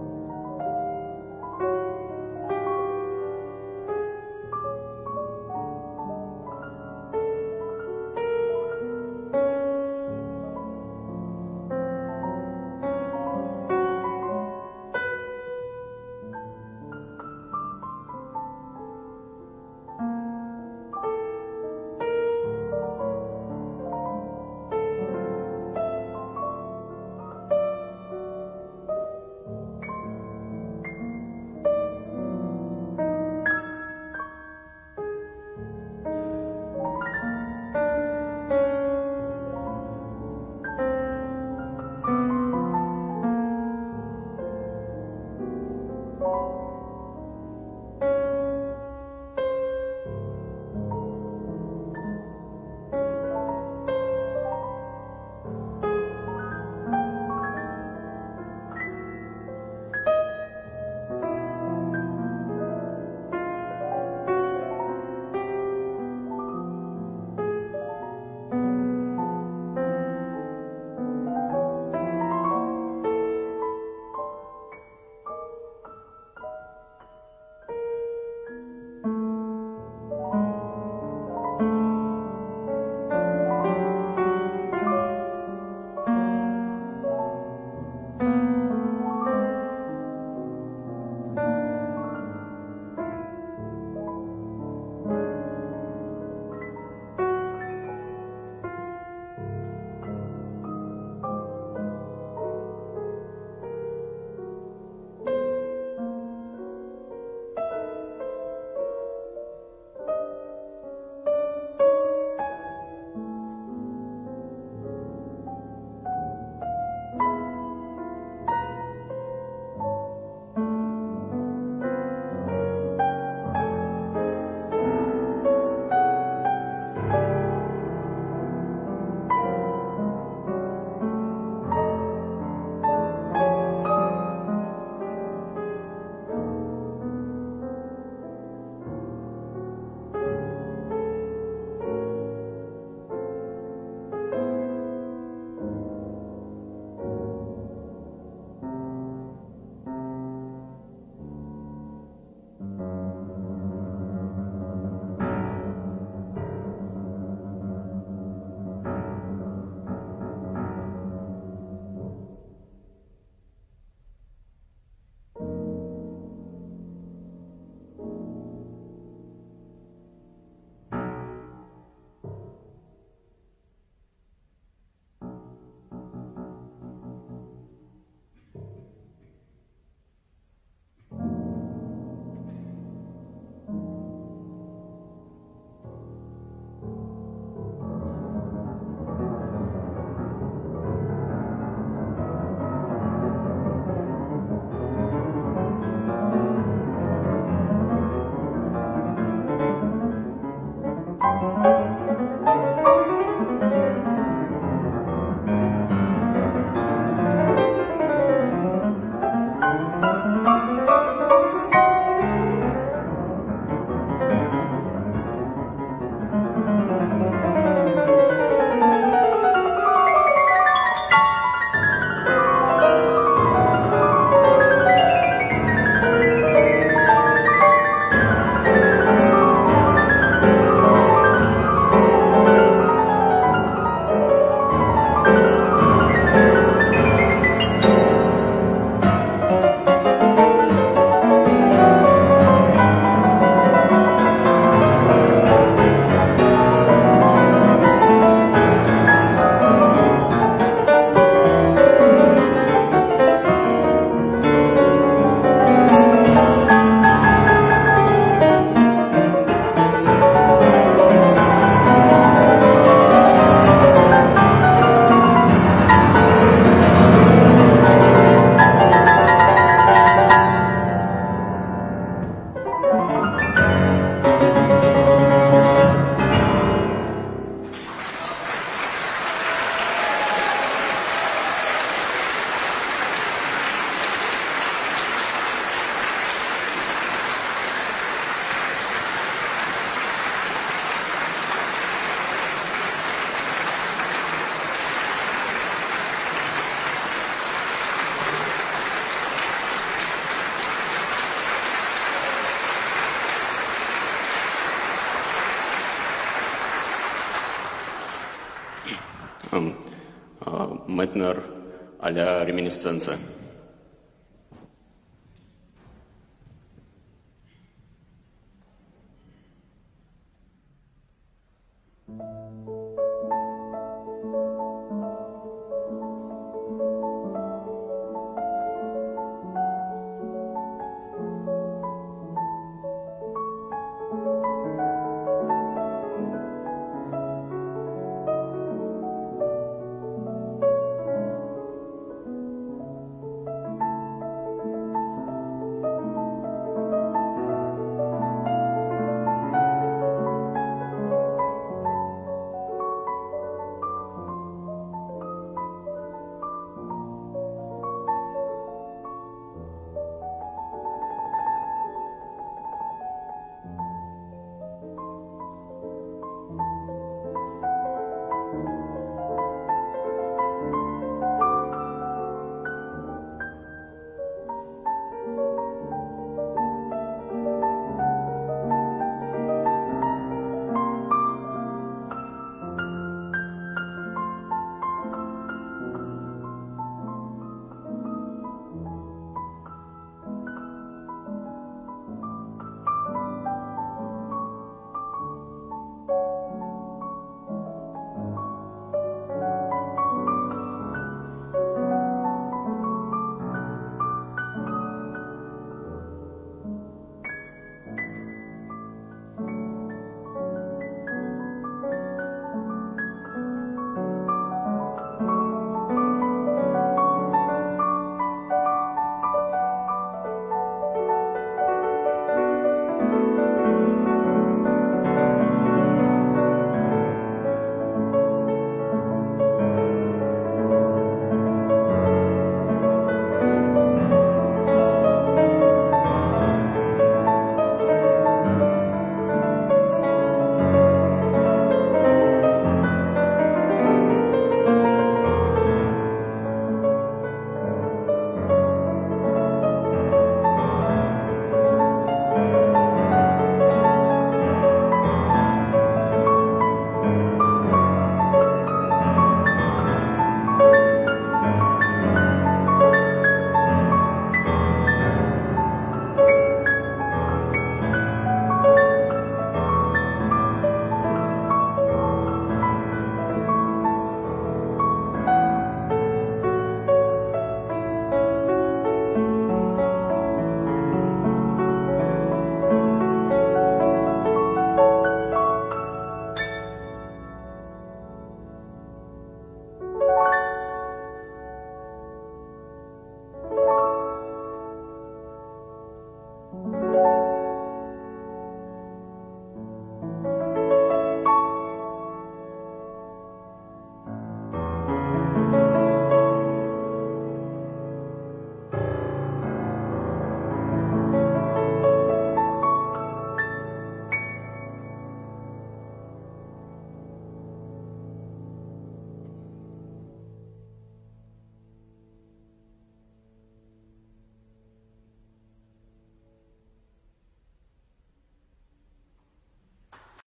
うん。Метнер а-ля реминисценция.